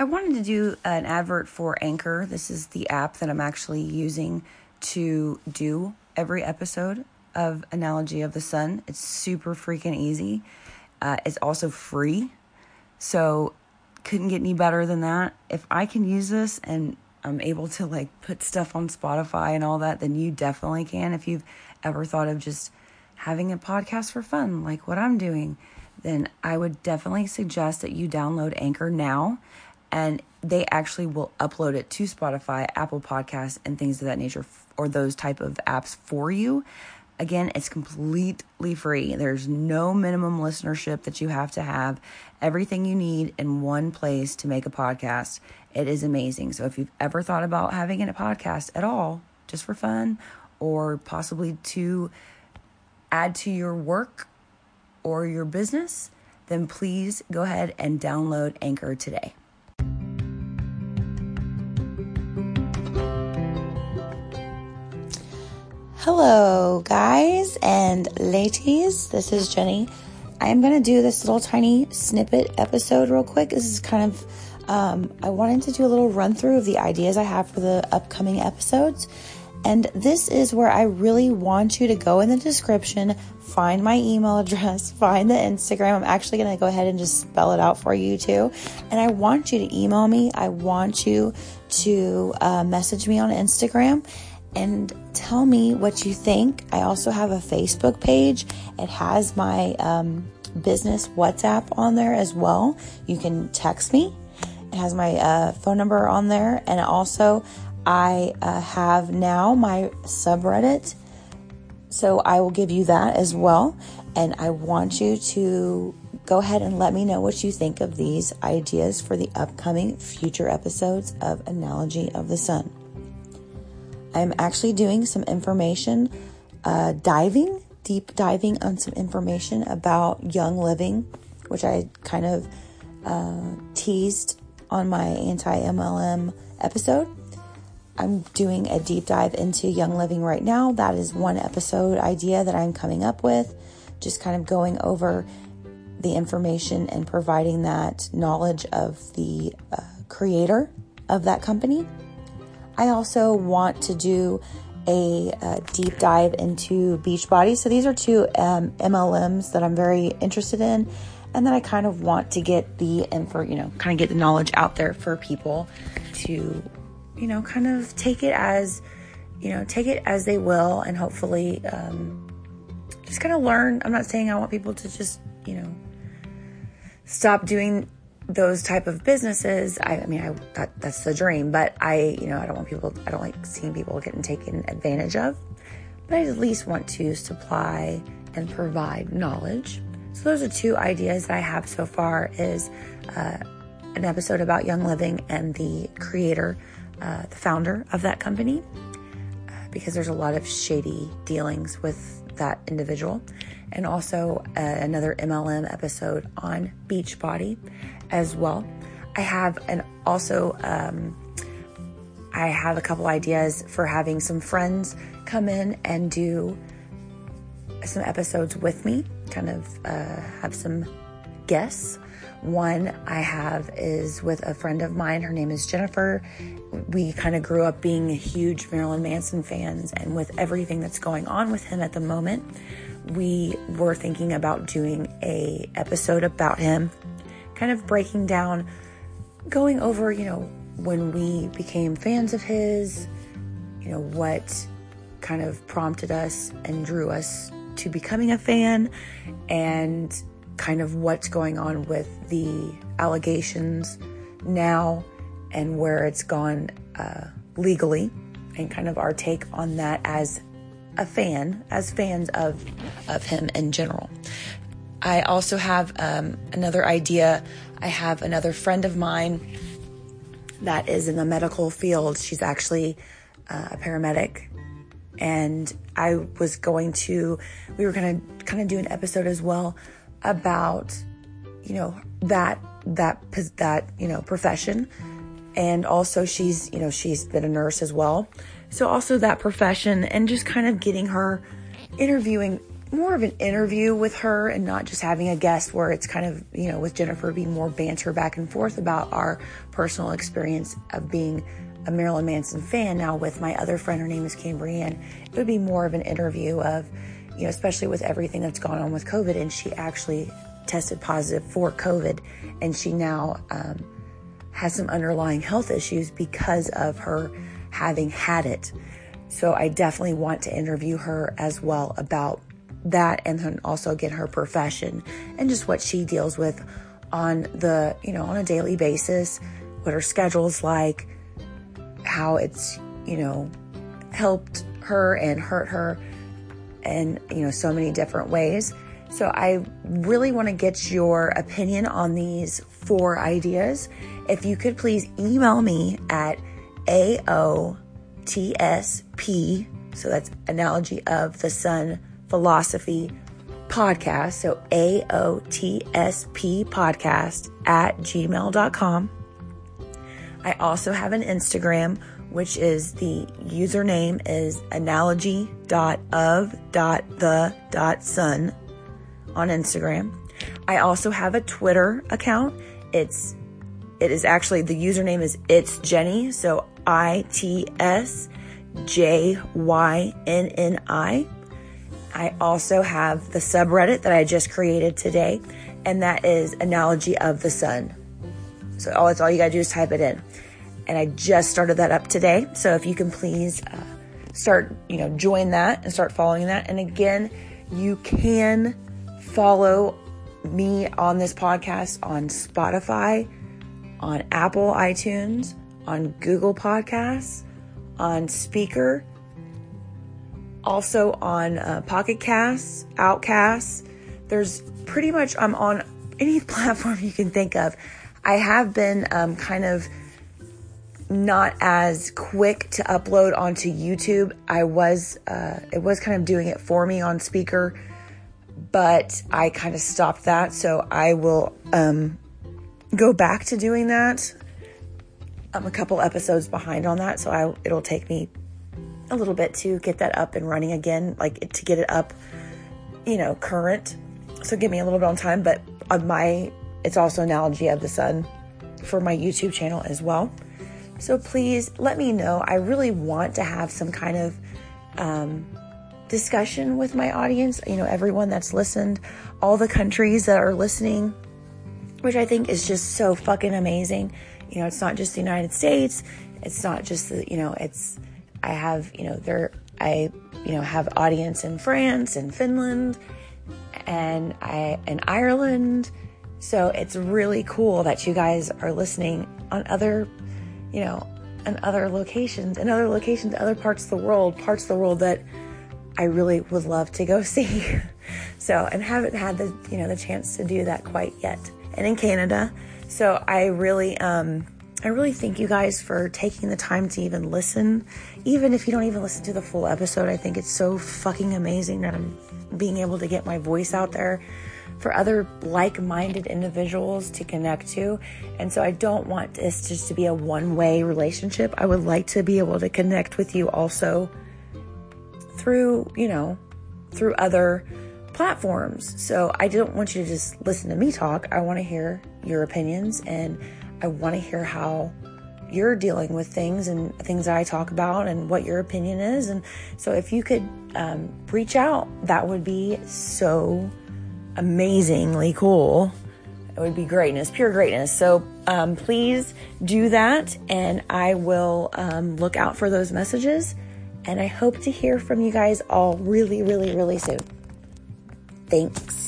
I wanted to do an advert for Anchor. This is the app that I'm actually using to do every episode of Analogy of the Sun. It's super freaking easy. Uh, it's also free. So, couldn't get any better than that. If I can use this and I'm able to like put stuff on Spotify and all that, then you definitely can. If you've ever thought of just having a podcast for fun, like what I'm doing, then I would definitely suggest that you download Anchor now and they actually will upload it to Spotify, Apple Podcasts, and things of that nature, or those type of apps for you. Again, it's completely free. There's no minimum listenership that you have to have. Everything you need in one place to make a podcast. It is amazing. So if you've ever thought about having a podcast at all, just for fun, or possibly to add to your work or your business, then please go ahead and download Anchor today. Hello, guys and ladies. This is Jynni. I am going to do this little tiny snippet episode real quick. This is kind of, um, I wanted to do a little run through of the ideas I have for the upcoming episodes. And this is where I really want you to go in the description, find my email address, find the Instagram. I'm actually going to go ahead and just spell it out for you too. And I want you to email me. I want you to uh, message me on Instagram and tell me what you think. I also have a Facebook page. It has my um, business WhatsApp on there as well. You can text me. It has my uh, phone number on there. And also, I uh, have now my subreddit. So I will give you that as well. And I want you to go ahead and let me know what you think of these ideas for the upcoming future episodes of Analogy of the Sun. I'm actually doing some information, uh, diving, deep diving on some information about Young Living, which I kind of uh, teased on my anti MLM episode. I'm doing a deep dive into Young Living right now. That is one episode idea that I'm coming up with, just kind of going over the information and providing that knowledge of the uh, creator of that company. I also want to do a, a deep dive into Beachbody. So these are two um, MLMs that I'm very interested in, and then I kind of want to get the info, you know, kind of get the knowledge out there for people to, you know, kind of take it as, you know, take it as they will, and hopefully, um, just kind of learn. I'm not saying I want people to just, you know, stop doing those type of businesses I, I, mean I that, that's the dream but I you know I don't want people I don't like seeing people getting taken advantage of but I at least want to supply and provide knowledge. So those are two ideas that I have so far is uh, an episode about Young Living and the creator uh, the founder of that company uh, because there's a lot of shady dealings with that individual and also uh, another MLM episode on Beachbody as well. I have and also um, I have a couple ideas for having some friends come in and do some episodes with me, kind of uh, have some guests. One I have is with a friend of mine. Her name is Jennifer. We kind of grew up being huge Marilyn Manson fans, and with everything that's going on with him at the moment, we were thinking about doing a episode about him kind of breaking down, going over, you know, when we became fans of his, you know, what kind of prompted us and drew us to becoming a fan, and kind of what's going on with the allegations now and where it's gone uh, legally, and kind of our take on that as a fan, as fans of of him in general. I also have um, another idea. I have another friend of mine that is in the medical field. She's actually uh, a paramedic. And I was going to, we were going to kind of do an episode as well about, you know, that, that, that, you know, profession. And also she's, you know, she's been a nurse as well. So also that profession and just kind of getting her interviewing more of an interview with her and not just having a guest where it's kind of, you know, with Jennifer being more banter back and forth about our personal experience of being a Marilyn Manson fan. Now, with my other friend, her name is Cambrienne, it would be more of an interview of, you know, especially with everything that's gone on with COVID. And she actually tested positive for COVID. And she now um, has some underlying health issues because of her having had it. So I definitely want to interview her as well about that and then also get her profession and just what she deals with on the, you know, on a daily basis, what her schedule's like, how it's, you know, helped her and hurt her in, you know, so many different ways. So I really want to get your opinion on these four ideas. If you could please email me at AOTSP, so that's analogy of the sun philosophy podcast. So AOTSP podcast at gmail.com. I also have an Instagram, which is the username is analogy.of.the.sun on Instagram. I also have a Twitter account. It's it is actually the username is it's Jynni, so I T S J Y N N I. I also have the subreddit that I just created today, and that is Analogy of the Sun. So all it's all you gotta do is type it in. And I just started that up today. So if you can please uh, start, you know, join that and start following that. And again, you can follow me on this podcast on Spotify, on Apple iTunes, on Google Podcasts, on Spreaker, also on uh, Pocket Casts, Outcasts. There's pretty much, I'm on any platform you can think of. I have been um, kind of not as quick to upload onto YouTube. I was, uh, it was kind of doing it for me on Spreaker, but I kind of stopped that. So I will um, go back to doing that. I'm a couple episodes behind on that, so I, it'll take me a little bit to get that up and running again, like to get it up, you know, current. So give me a little bit on time, but on my, it's also analogy of the sun for my YouTube channel as well. So please let me know. I really want to have some kind of um, discussion with my audience, you know, everyone that's listened, all the countries that are listening, which I think is just so fucking amazing. You know, it's not just the United States, it's not just the, you know, it's I have, you know, there, I, you know, have audience in France and Finland and I, in Ireland. So it's really cool that you guys are listening on other, you know, in other locations, in other locations, other parts of the world, parts of the world that I really would love to go see. so, and haven't had the, you know, the chance to do that quite yet. And in Canada. So I really, um, I really thank you guys for taking the time to even listen. Even if you don't even listen to the full episode, I think it's so fucking amazing that I'm being able to get my voice out there for other like minded individuals to connect to. And so I don't want this just to be a one way relationship. I would like to be able to connect with you also through, you know, through other platforms. So I don't want you to just listen to me talk. I want to hear your opinions and I want to hear how you're dealing with things and things I talk about and what your opinion is. And so if you could um, reach out, that would be so amazingly cool. It would be greatness, pure greatness. So um, please do that, and I will um, look out for those messages. And I hope to hear from you guys all really, really, really soon. Thanks.